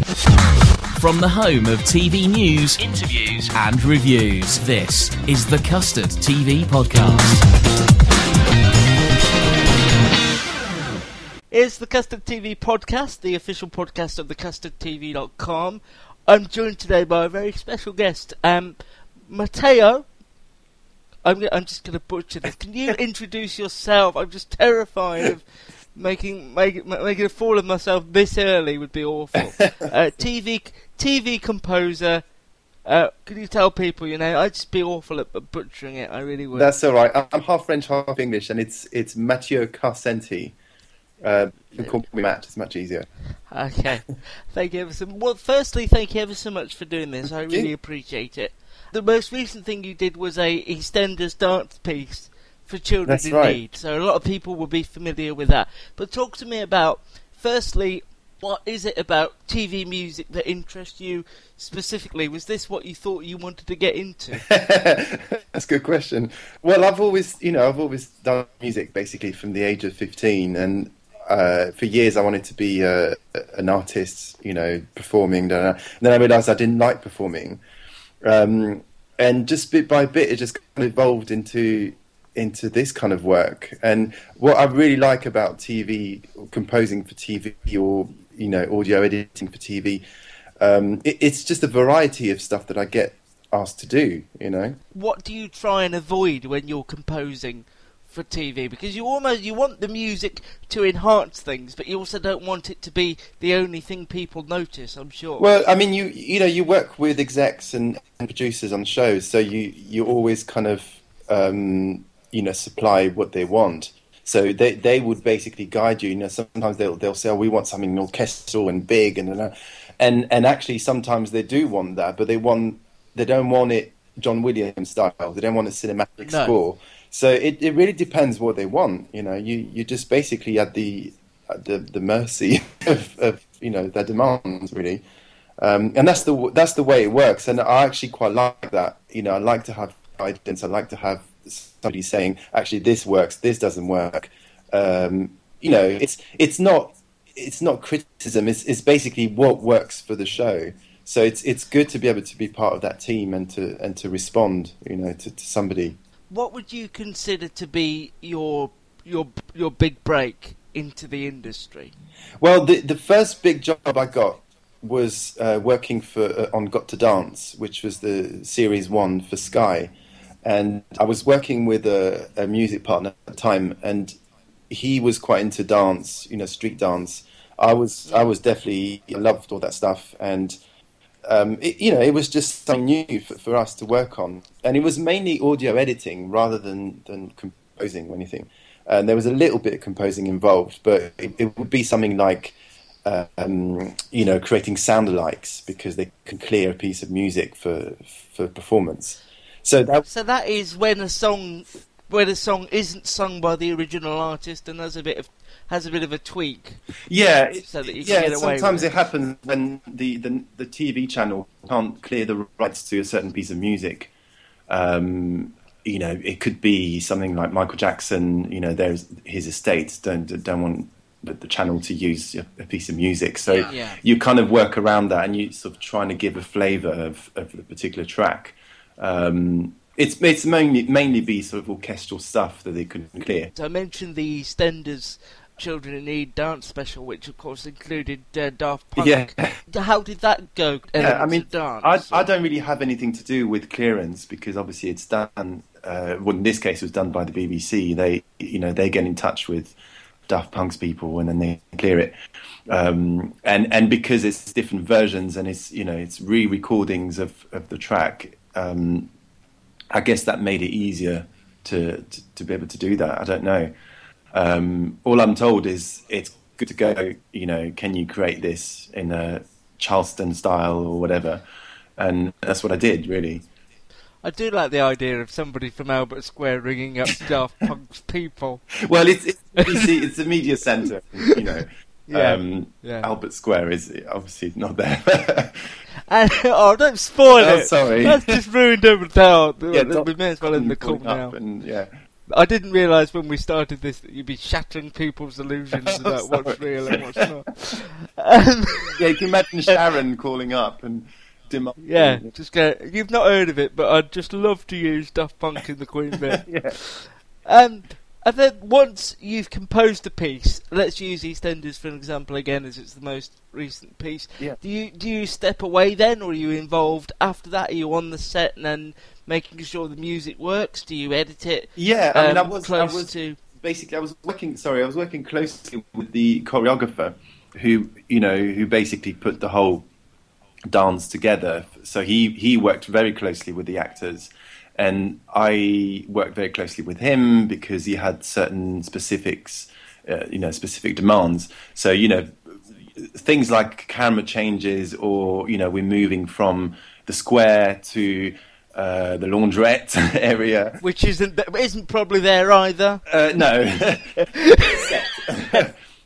From the home of TV news, interviews, and reviews, this is the Custard TV Podcast. It's the Custard TV podcast, the official podcast of thecustardtv.com. I'm joined today by a very special guest, um, Matteo. I'm, I'm just going to butcher this. Can you introduce yourself? I'm just terrified of making make, making a fool of myself this early would be awful. uh, TV TV composer. Uh, could you tell people you know, I'd just be awful at butchering it. I really would. That's all right. I'm half French, half English, and it's it's Mathieu Karsenti. Uh, you can call me Matt. It's much easier. Okay. thank you ever so Well, firstly, thank you ever so much for doing this. I really appreciate it. The most recent thing you did was a EastEnders dance piece for children That's in right. need. So a lot of people will be familiar with that. But talk to me about, firstly, what is it about TV music that interests you specifically? Was this what you thought you wanted to get into? That's a good question. Well, I've always, you know, I've always done music basically from the age of 15, and uh, for years I wanted to be uh, an artist, you know, performing. And then I realised I didn't like performing, um, and just bit by bit, it just kind of evolved into into this kind of work. And what I really like about TV, composing for TV, or you know, audio editing for TV, um, it, it's just a variety of stuff that I get asked to do. You know. what do you try and avoid when you're composing for TV? Because you almost you want the music to enhance things, but you also don't want it to be the only thing people notice. I'm sure. Well, I mean, you you know, you work with execs and, and producers on shows, so you you always kind of um, you know supply what they want. So they they would basically guide you. You know, sometimes they'll they'll say, "Oh, we want something orchestral and big," and and and, actually sometimes they do want that, but they want they don't want it John Williams style. They don't want a cinematic No. score. So it, it really depends what they want. You know, you you just basically at the at the the mercy of, of you know their demands really. Um, and that's the that's the way it works. And I actually quite like that. You know, I like to have guidance. I like to have somebody saying, actually, this works, this doesn't work. Um, you know, it's it's not it's not criticism. It's it's basically what works for the show. So it's it's good to be able to be part of that team and to and to respond. You know, to, to somebody. what would you consider to be your your your big break into the industry? Well, the the first big job I got was uh, working for uh, on Got to Dance, which was the series one for Sky, and I was working with a, a music partner at the time, and he was quite into dance, you know, street dance. I was I was definitely loved all that stuff, and um, it, you know, it was just something new for, for us to work on, and it was mainly audio editing rather than than composing or anything. And there was a little bit of composing involved, but it, it would be something like, um, you know, creating sound alikes because they can clear a piece of music for for performance. So that So that is when a song when a song isn't sung by the original artist and has a bit of has a bit of a tweak. Yeah, So that you can yeah. get away sometimes with it happens when the, the the TV channel can't clear the rights to a certain piece of music. Um, you know, it could be something like Michael Jackson. You know, there's his estates don't don't want the, the channel to use a, a piece of music, so Yeah. you kind of work around that, and you sort of trying to give a flavour of of the particular track. Um, it's it's mainly mainly be sort of orchestral stuff that they couldn't clear. So I mentioned the EastEnders Children in Need dance special, which of course included uh, Daft Punk. Yeah. How did that go? Yeah, I mean, dance. I, I don't really have anything to do with clearance because obviously it's done. Uh, well, in this case, it was done by the BBC. They, you know, they get in touch with Daft Punk's people and then they clear it. Um, and and because it's different versions and it's you know it's re-recordings of of the track. Um, I guess that made it easier to, to to be able to do that. I don't know. Um, all I'm told is it's good to go. You know, can you create this in a Charleston style or whatever? And that's what I did, really. I do like the idea of somebody from Albert Square ringing up Daft Punk's people. Well, it's it's BBC, it's a media centre, you know. Yeah, Um, yeah. Albert Square is obviously not there. And, oh, don't spoil Oh, it! sorry. That's just ruined everything. Oh, yeah, we may as well end the call now. And, yeah. I didn't realise when we started this that you'd be shattering people's illusions about what's real and what's not. Um, yeah, you can imagine Sharon calling up and demanding. yeah, just go. You've not heard of it, but I'd just love to use Daft Punk in the Queen bit. yeah. Um, and then once you've composed a piece, let's use EastEnders for an example again, as it's the most recent piece. Yeah. Do you do you step away then, or are you involved after that? Are you on the set and then making sure the music works? Do you edit it? Yeah, I mean, I um, was, I was to. basically, I was working. Sorry, I was working closely with the choreographer, who you know, who basically put the whole dance together. So he he worked very closely with the actors, and I worked very closely with him because he had certain specifics, uh, you know, specific demands. So you know, things like camera changes, or you know, we're moving from the square to uh, the laundrette area. Which isn't isn't probably there either. Uh, no.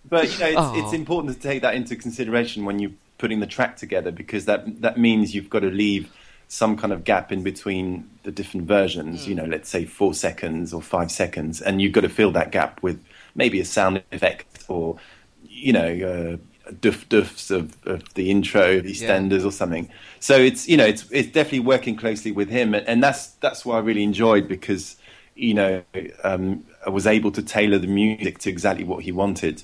but you know, it's, Oh. it's important to take that into consideration when you're putting the track together because that that means you've got to leave some kind of gap in between the different versions. You know, let's say four seconds or five seconds, and you've got to fill that gap with maybe a sound effect or you know. Uh, Duff duffs of, of the intro, the EastEnders or something. So it's you know it's it's definitely working closely with him, and, and that's that's what I really enjoyed because you know um, I was able to tailor the music to exactly what he wanted.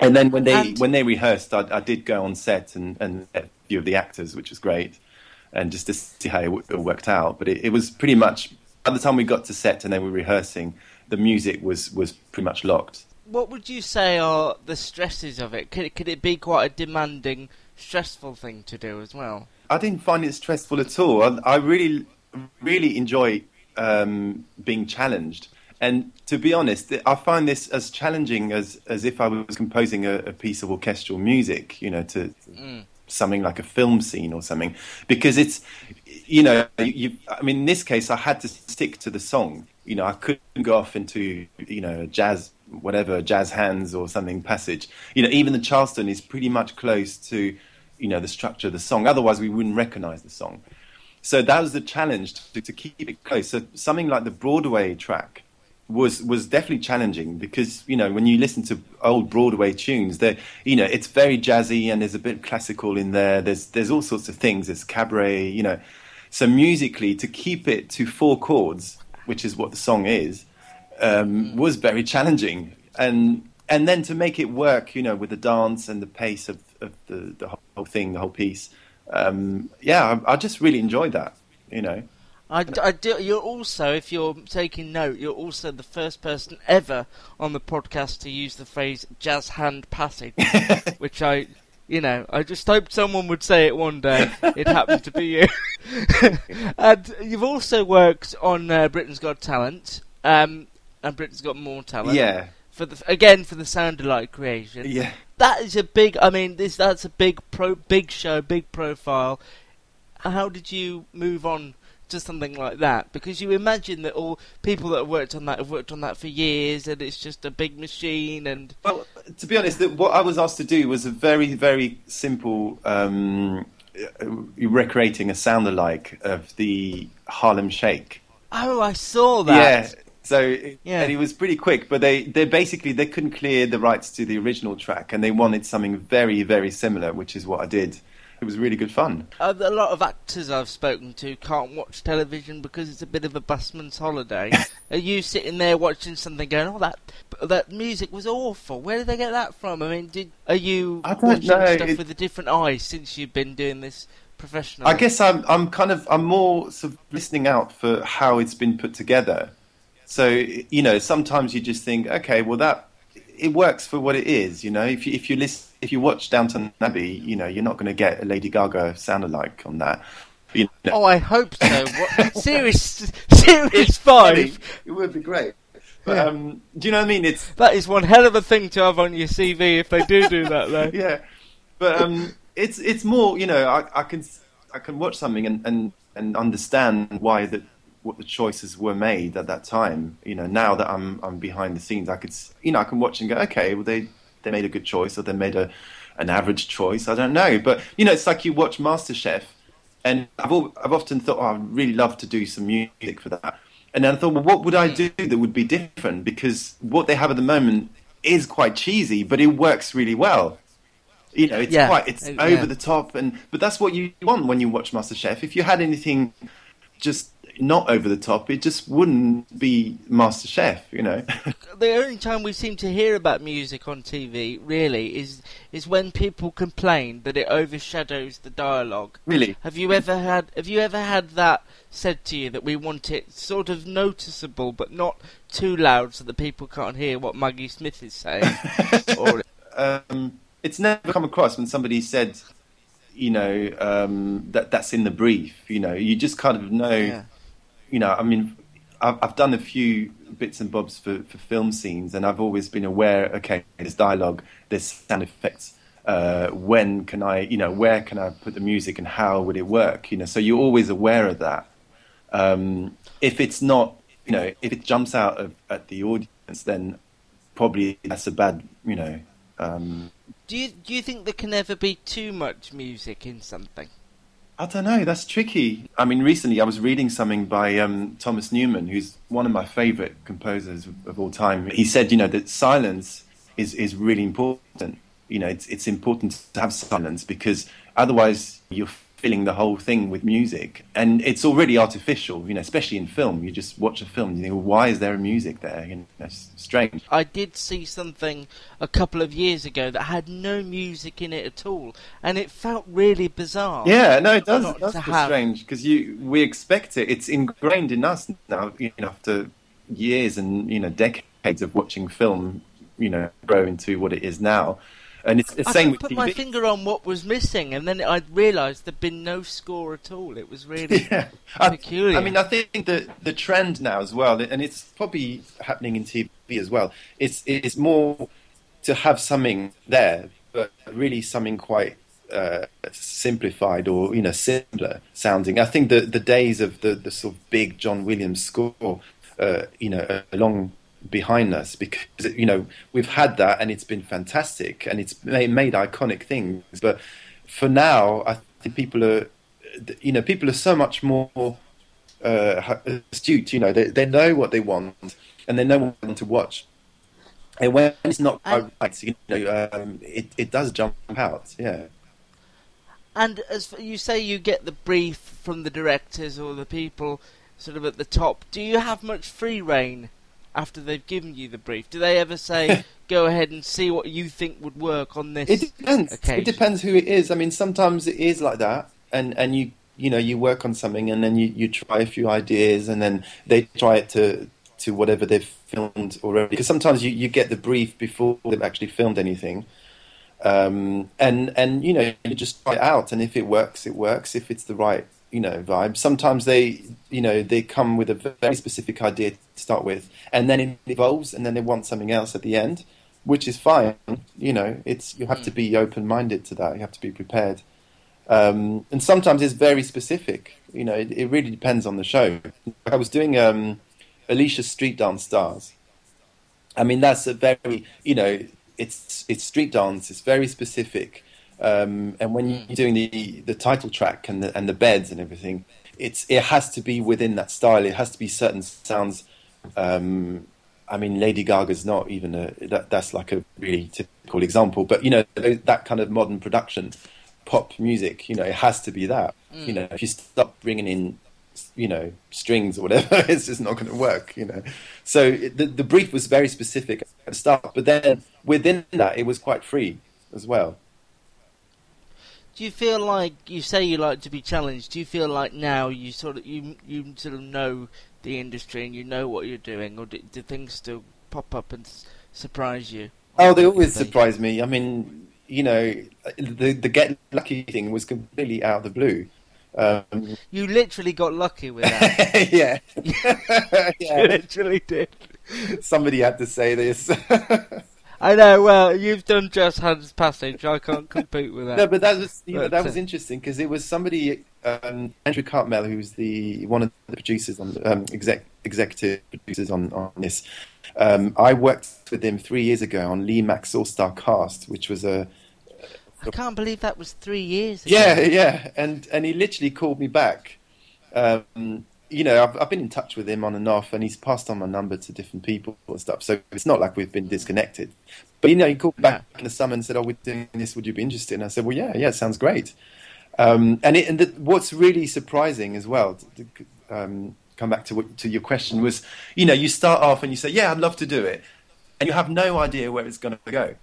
And then when they And- when they rehearsed, I, I did go on set and and a few of the actors, which was great, and just to see how it, w- it worked out. But it, it was pretty much by the time we got to set and they were rehearsing, the music was was pretty much locked. What would you say are the stresses of it? Could it, could it be quite a demanding, stressful thing to do as well? I didn't find it stressful at all. I, I really, really enjoy um, being challenged. And to be honest, I find this as challenging as, as if I was composing a, a piece of orchestral music, you know, to something like a film scene or something. Because it's, you know, you, I mean, in this case, I had to stick to the song. You know, I couldn't go off into, you know, jazz, whatever, jazz hands or something passage. You know, even the Charleston is pretty much close to, you know, the structure of the song. Otherwise, we wouldn't recognize the song. So that was the challenge to, to keep it close. So something like the Broadway track was was definitely challenging because you know when you listen to old Broadway tunes, they you know it's very jazzy and there's a bit classical in there. There's there's all sorts of things. There's cabaret, you know. So musically, to keep it to four chords, which is what the song is, um, was very challenging. And and then to make it work, you know, with the dance and the pace of, of the, the whole thing, the whole piece. Um, yeah, I, I just really enjoyed that. You know. I, I do, you're also, if you're taking note, you're also the first person ever on the podcast to use the phrase jazz hand passage, which I, you know, I just hoped someone would say it one day. It happened to be you. and you've also worked on uh, Britain's Got Talent, um, and Britain's Got More Talent. Yeah. For the again for the sound alike creation. Yeah. That is a big. I mean, this that's a big pro, big show, big profile. How did you move on to something like that? Because you imagine that all people that have worked on that have worked on that for years, and it's just a big machine. And Well, to be honest, what I was asked to do was a very, very simple um, uh, recreating a sound alike of the Harlem Shake. oh, I saw that. Yeah. So Yeah. and it was pretty quick, but they, they basically they couldn't clear the rights to the original track, and they wanted something very very similar, which is what I did. It was really good fun. Uh, a lot of actors I've spoken to can't watch television because it's a bit of a busman's holiday. Are you sitting there watching something going, "Oh, that that music was awful. Where did they get that from?" I mean, did are you watching know, stuff it- with a different eye since you've been doing this professionally? I guess I'm I'm kind of I'm more sort of listening out for how it's been put together. So you know, sometimes you just think, okay, well that it works for what it is. You know, if you if you listen, if you watch Downton Abbey, you know, you're not going to get a Lady Gaga sound alike on that. You know, Oh, I hope so. What, series series five. it would be great. But um, do you know what I mean? It's That is one hell of a thing to have on your CV if they do do that, though. yeah, but um, it's it's more you know I, I can I can watch something and, and, and understand why that what the choices were made at that time. You know, now that I'm I'm behind the scenes, I could you know I can watch and go, okay, well they they made a good choice or they made a an average choice. I don't know, but you know, it's like you watch MasterChef, and I've al- I've often thought, oh, I'd really love to do some music for that. And then I thought, well, what would I do that would be different? Because what they have at the moment is quite cheesy, but it works really well. You know, it's Yeah. quite it's Uh, over the top, and but that's what you want when you watch MasterChef. If you had anything just not over the top, it just wouldn't be MasterChef. You know. the only time we seem to hear about music on TV really is is when people complain that it overshadows the dialogue. really. Have you ever had Have you ever had that said to you that we want it sort of noticeable but not too loud so that people can't hear what Maggie Smith is saying? or um, it's never come across when somebody said, you know, um, that that's in the brief. You know, you just kind of know. Yeah. You know, I mean, I've, I've done a few bits and bobs for, for film scenes, and I've always been aware. Okay, there's dialogue, there's sound effects. Uh, when can I, you know, where can I put the music, and how would it work? You know, so you're always aware of that. Um, if it's not, you know, if it jumps out of, at the audience, then probably that's a bad, you know, um, do you do you think there can ever be too much music in something? I don't know. That's tricky. I mean, recently I was reading something by um, Thomas Newman, who's one of my favourite composers of, of all time. He said, you know, that silence is is really important. You know, it's it's important to have silence because otherwise you're filling the whole thing with music, and it's already artificial. You know, especially in film. You just watch a film, and you think, well, why is there music there? You know, it's strange. I did see something a couple of years ago that had no music in it at all, and it felt really bizarre. Yeah, no, it does. It does feel have. strange because you we expect it. It's ingrained in us now. You know, after years and you know decades of watching film, you know, grow into what it is now, and it's the I same with put my finger on what was missing, and then I realised there'd been no score at all. It was really yeah. I, peculiar. I mean, I think the the trend now as well, and it's probably happening in TV as well. It's it's more to have something there, but really something quite uh, simplified or you know simpler sounding. I think the the days of the the sort of big John Williams score, uh, you know, are long behind us because you know we've had that and it's been fantastic and it's made, made iconic things. But for now, I think people are, you know, people are so much more uh, astute. You know, they they know what they want and they know what they want to watch. And when it's not quite right, you know, um, it it does jump out. Yeah. And as you say, you get the brief from the directors or the people sort of at the top. Do you have much free reign after they've given you the brief? Do they ever say, "Go ahead and see what you think would work on this"? It depends. occasion? It depends who it is. I mean, sometimes it is like that, and and you you know you work on something, and then you, you try a few ideas, and then they try it to to whatever they've filmed already. Because sometimes you, you get the brief before they've actually filmed anything, um, and and you know you just try it out, and if it works, it works. If it's the right you know vibe, sometimes they you know they come with a very specific idea to start with, and then it evolves, and then they want something else at the end, which is fine. You know, it's you have to be open minded to that. You have to be prepared. Um, and sometimes it's very specific. You know, it, it really depends on the show. I was doing um, Alesha's Street Dance Stars. I mean, that's a very, you know, it's it's street dance. It's very specific. Um, and when you're doing the the title track and the and the beds and everything, it's it has to be within that style. It has to be certain sounds. Um, I mean, Lady Gaga's not even a that, that's like a really typical example, but you know that kind of modern production. pop music. You know, it has to be that. You know, if you stop bringing in, you know, strings or whatever, it's just not going to work. You know, so it, the the brief was very specific at the start, but then within that, it was quite free as well. Do you feel like you say you like to be challenged? Do you feel like now you sort of you you sort of know the industry and you know what you're doing, or do, do things still pop up and s- surprise you? Oh, they always surprise me. I mean, you know, the the get lucky thing was completely out of the blue. Um, You literally got lucky with that. yeah, you yeah. literally did. Somebody had to say this. I know. Well, you've done Just Hands Passage. I can't compete with that. no, but that was you know, that was uh, interesting because it was somebody, um, Andrew Cartmel, who's the one of the producers on um, exec, executive producers on on this. Um, I worked with him three years ago on Lee Mack's All Star Cast, which was a I can't believe that was three years. ago. Yeah, yeah, and and he literally called me back. Um, you know, I've I've been in touch with him on and off, and he's passed on my number to different people and stuff. So it's not like we've been disconnected. But you know, he called back in the summer and said, "Oh, we're doing this. Would you be interested?" And I said, "Well, yeah, yeah, it sounds great." Um, and it, and the, what's really surprising as well, to, to, um, come back to what, to your question was, you know, you start off and you say, "Yeah, I'd love to do it," and you have no idea where it's going to go.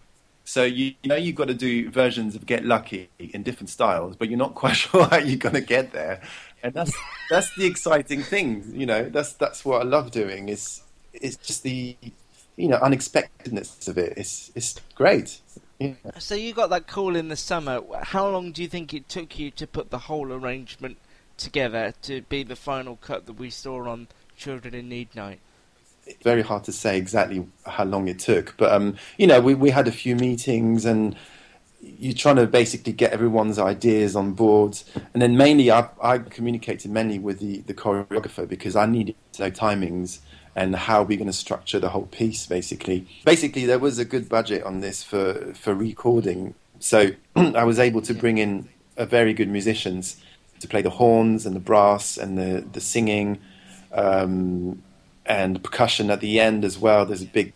So you, you know you've got to do versions of Get Lucky in different styles, but you're not quite sure how you're going to get there, and that's that's the exciting thing. You know, that's that's what I love doing. Is it's just the you know unexpectedness of it. It's it's great. Yeah. So you got that call in the summer. How long do you think it took you to put the whole arrangement together to be the final cut that we saw on Children in Need Night? It's very hard to say exactly how long it took, but um, you know, we we had a few meetings and you're trying to basically get everyone's ideas on board, and then mainly I, I communicated mainly with the, the choreographer because I needed to know timings and how we're going to structure the whole piece. Basically, basically there was a good budget on this for for recording, so I was able to bring in a very good musicians to play the horns and the brass and the the singing. Um, and percussion at the end as well. There's a big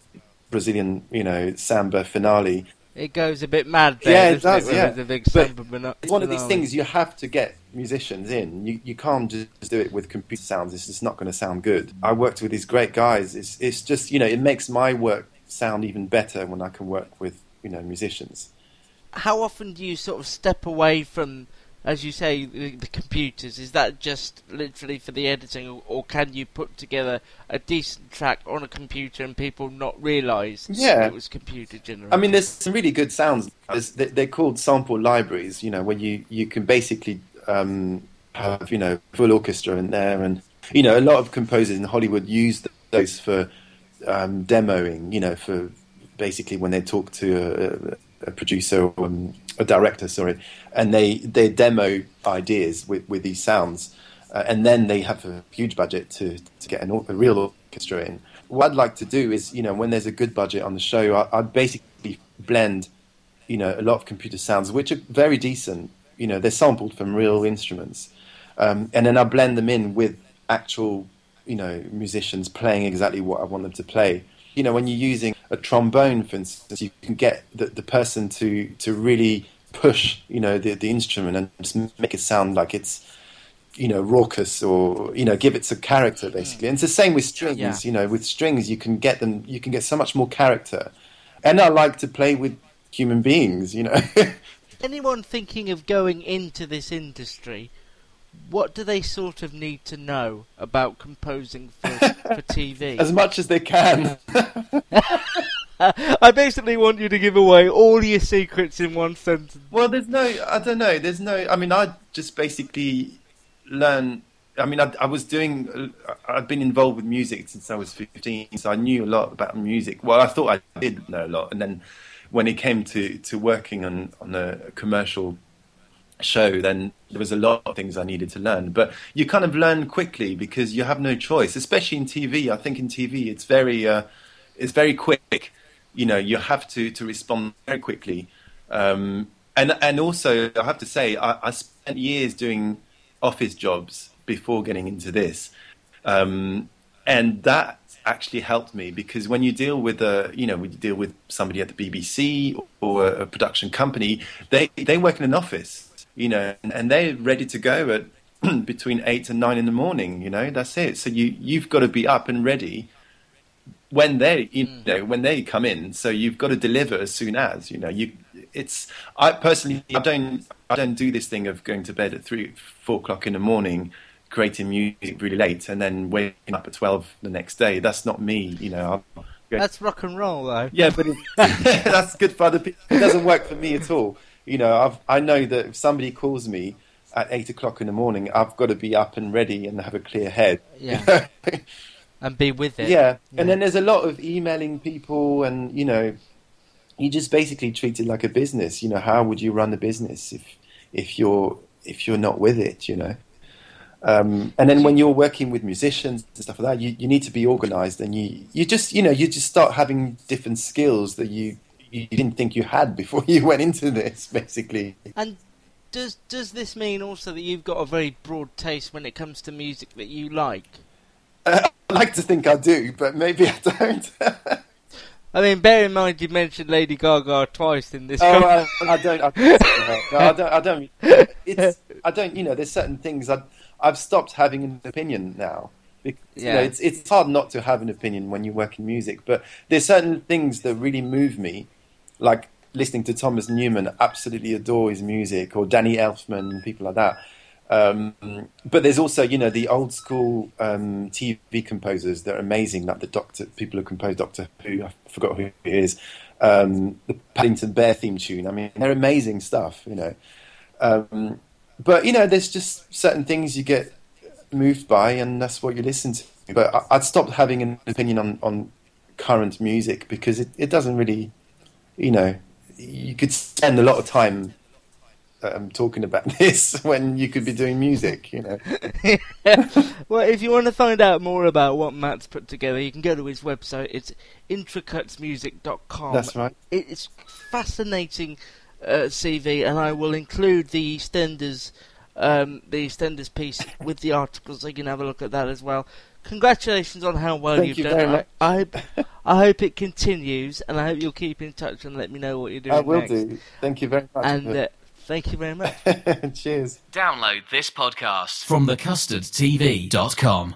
Brazilian, you know, samba finale. It goes a bit mad there. Yeah, it does, when yeah. a big But It's one of these things you have to get musicians in. You you can't just do it with computer sounds. It's just not going to sound good. I worked with these great guys. It's it's just you know it makes my work sound even better when I can work with you know musicians. How often do you sort of step away from, as you say, the, the computers? Is that just literally for the editing, or, can you put together a decent track on a computer and people not realise Yeah. it was computer generated? I mean, there's some really good sounds. There's, they- they're called sample libraries. You know, where you you can basically um, have you know full orchestra in there, and you know a lot of composers in Hollywood use those for um, demoing. You know, for basically when they talk to a, producer um, a director, sorry, and they they demo ideas with with these sounds, uh, and then they have a huge budget to to get an, a real orchestra in. What I'd like to do is, you know, when there's a good budget on the show, I, I'd basically blend, you know, a lot of computer sounds, which are very decent. You know, they're sampled from real instruments, um, and then I blend them in with actual, you know, musicians playing exactly what I want them to play. You know, when you're using a trombone, for instance, you can get the, the person to to really push, you know, the the instrument and just make it sound like it's you know, raucous or you know, give it some character basically. And it's the same with strings. Yeah. You know, with strings you can get them, you can get so much more character. And I like to play with human beings. You know, anyone thinking of going into this industry, what do they sort of need to know about composing for, for TV? as much as they can. I basically want you to give away all your secrets in one sentence. Well, there's no, I don't know. There's no. I mean, I just basically learn. I mean, I, I was doing. I've been involved with music since I was 15, so I knew a lot about music. Well, I thought I did know a lot, and then when it came to to working on on a commercial show, then there was a lot of things I needed to learn. But you kind of learn quickly because you have no choice, especially in TV. I think in TV it's very uh, it's very quick. You know, you have to to respond very quickly. Um, and and also, I have to say, I, I spent years doing office jobs before getting into this, um, and that actually helped me because when you deal with a you know when you deal with somebody at the BBC or a, a production company, they they work in an office you know, and, and they're ready to go at between eight and nine in the morning. You know, that's it. So you you've got to be up and ready when they you Mm. know when they come in. So you've got to deliver as soon as you know you. It's I personally I don't I don't do this thing of going to bed at three four o'clock in the morning creating music really late and then waking up at 12 the next day that's not me you know I'm, That's rock and roll, though. yeah, but that's good for other people. It doesn't work for me at all. You know, I've, I know that if somebody calls me at eight o'clock in the morning, I've got to be up and ready and have a clear head. Yeah. And be with it. yeah. And then there's a lot of emailing people, and you know, you just basically treat it like a business. You know, how would you run a business if if you're if you're not with it? You know. Um, and then when you're working with musicians and stuff like that, you, you need to be organized and you, you just, you know, you just start having different skills that you, you didn't think you had before you went into this, basically. And does does this mean also that you've got a very broad taste when it comes to music that you like? Uh, I like to think I do, but maybe I don't. I mean, bear in mind you mentioned Lady Gaga twice in this. oh, I, I don't. I, no, I don't. I don't. It's. I don't. You know, there's certain things I, I've stopped having an opinion now. Because, you know, Yeah. it's it's hard not to have an opinion when you work in music, but there's certain things that really move me, like listening to Thomas Newman. Absolutely adore his music, or Danny Elfman, people like that. Um, but there's also, you know, the old school um, TV composers that are amazing, like the Doctor people who composed Doctor Who. I forgot who it is. Um, the Paddington Bear theme tune. I mean, they're amazing stuff, you know. Um, but you know, there's just certain things you get moved by, and that's what you listen to. But I, I'd stopped having an opinion on, on current music because it, it doesn't really, you know, you could spend a lot of time um, talking about this when you could be doing music, you know. well, if you want to find out more about what Matt's put together, you can go to his website. It's intricutsmusic.com. That's right. It's fascinating uh, CV, and I will include the EastEnders, um, the EastEnders piece with the article, so you can have a look at that as well. Congratulations on how well Thank you've you done. very I- much. I, hope, I hope it continues, and I hope you'll keep in touch and let me know what you're doing I will next. do. Thank you very much. And uh, thank you very much. Cheers. Download this podcast from thecustardtv.com.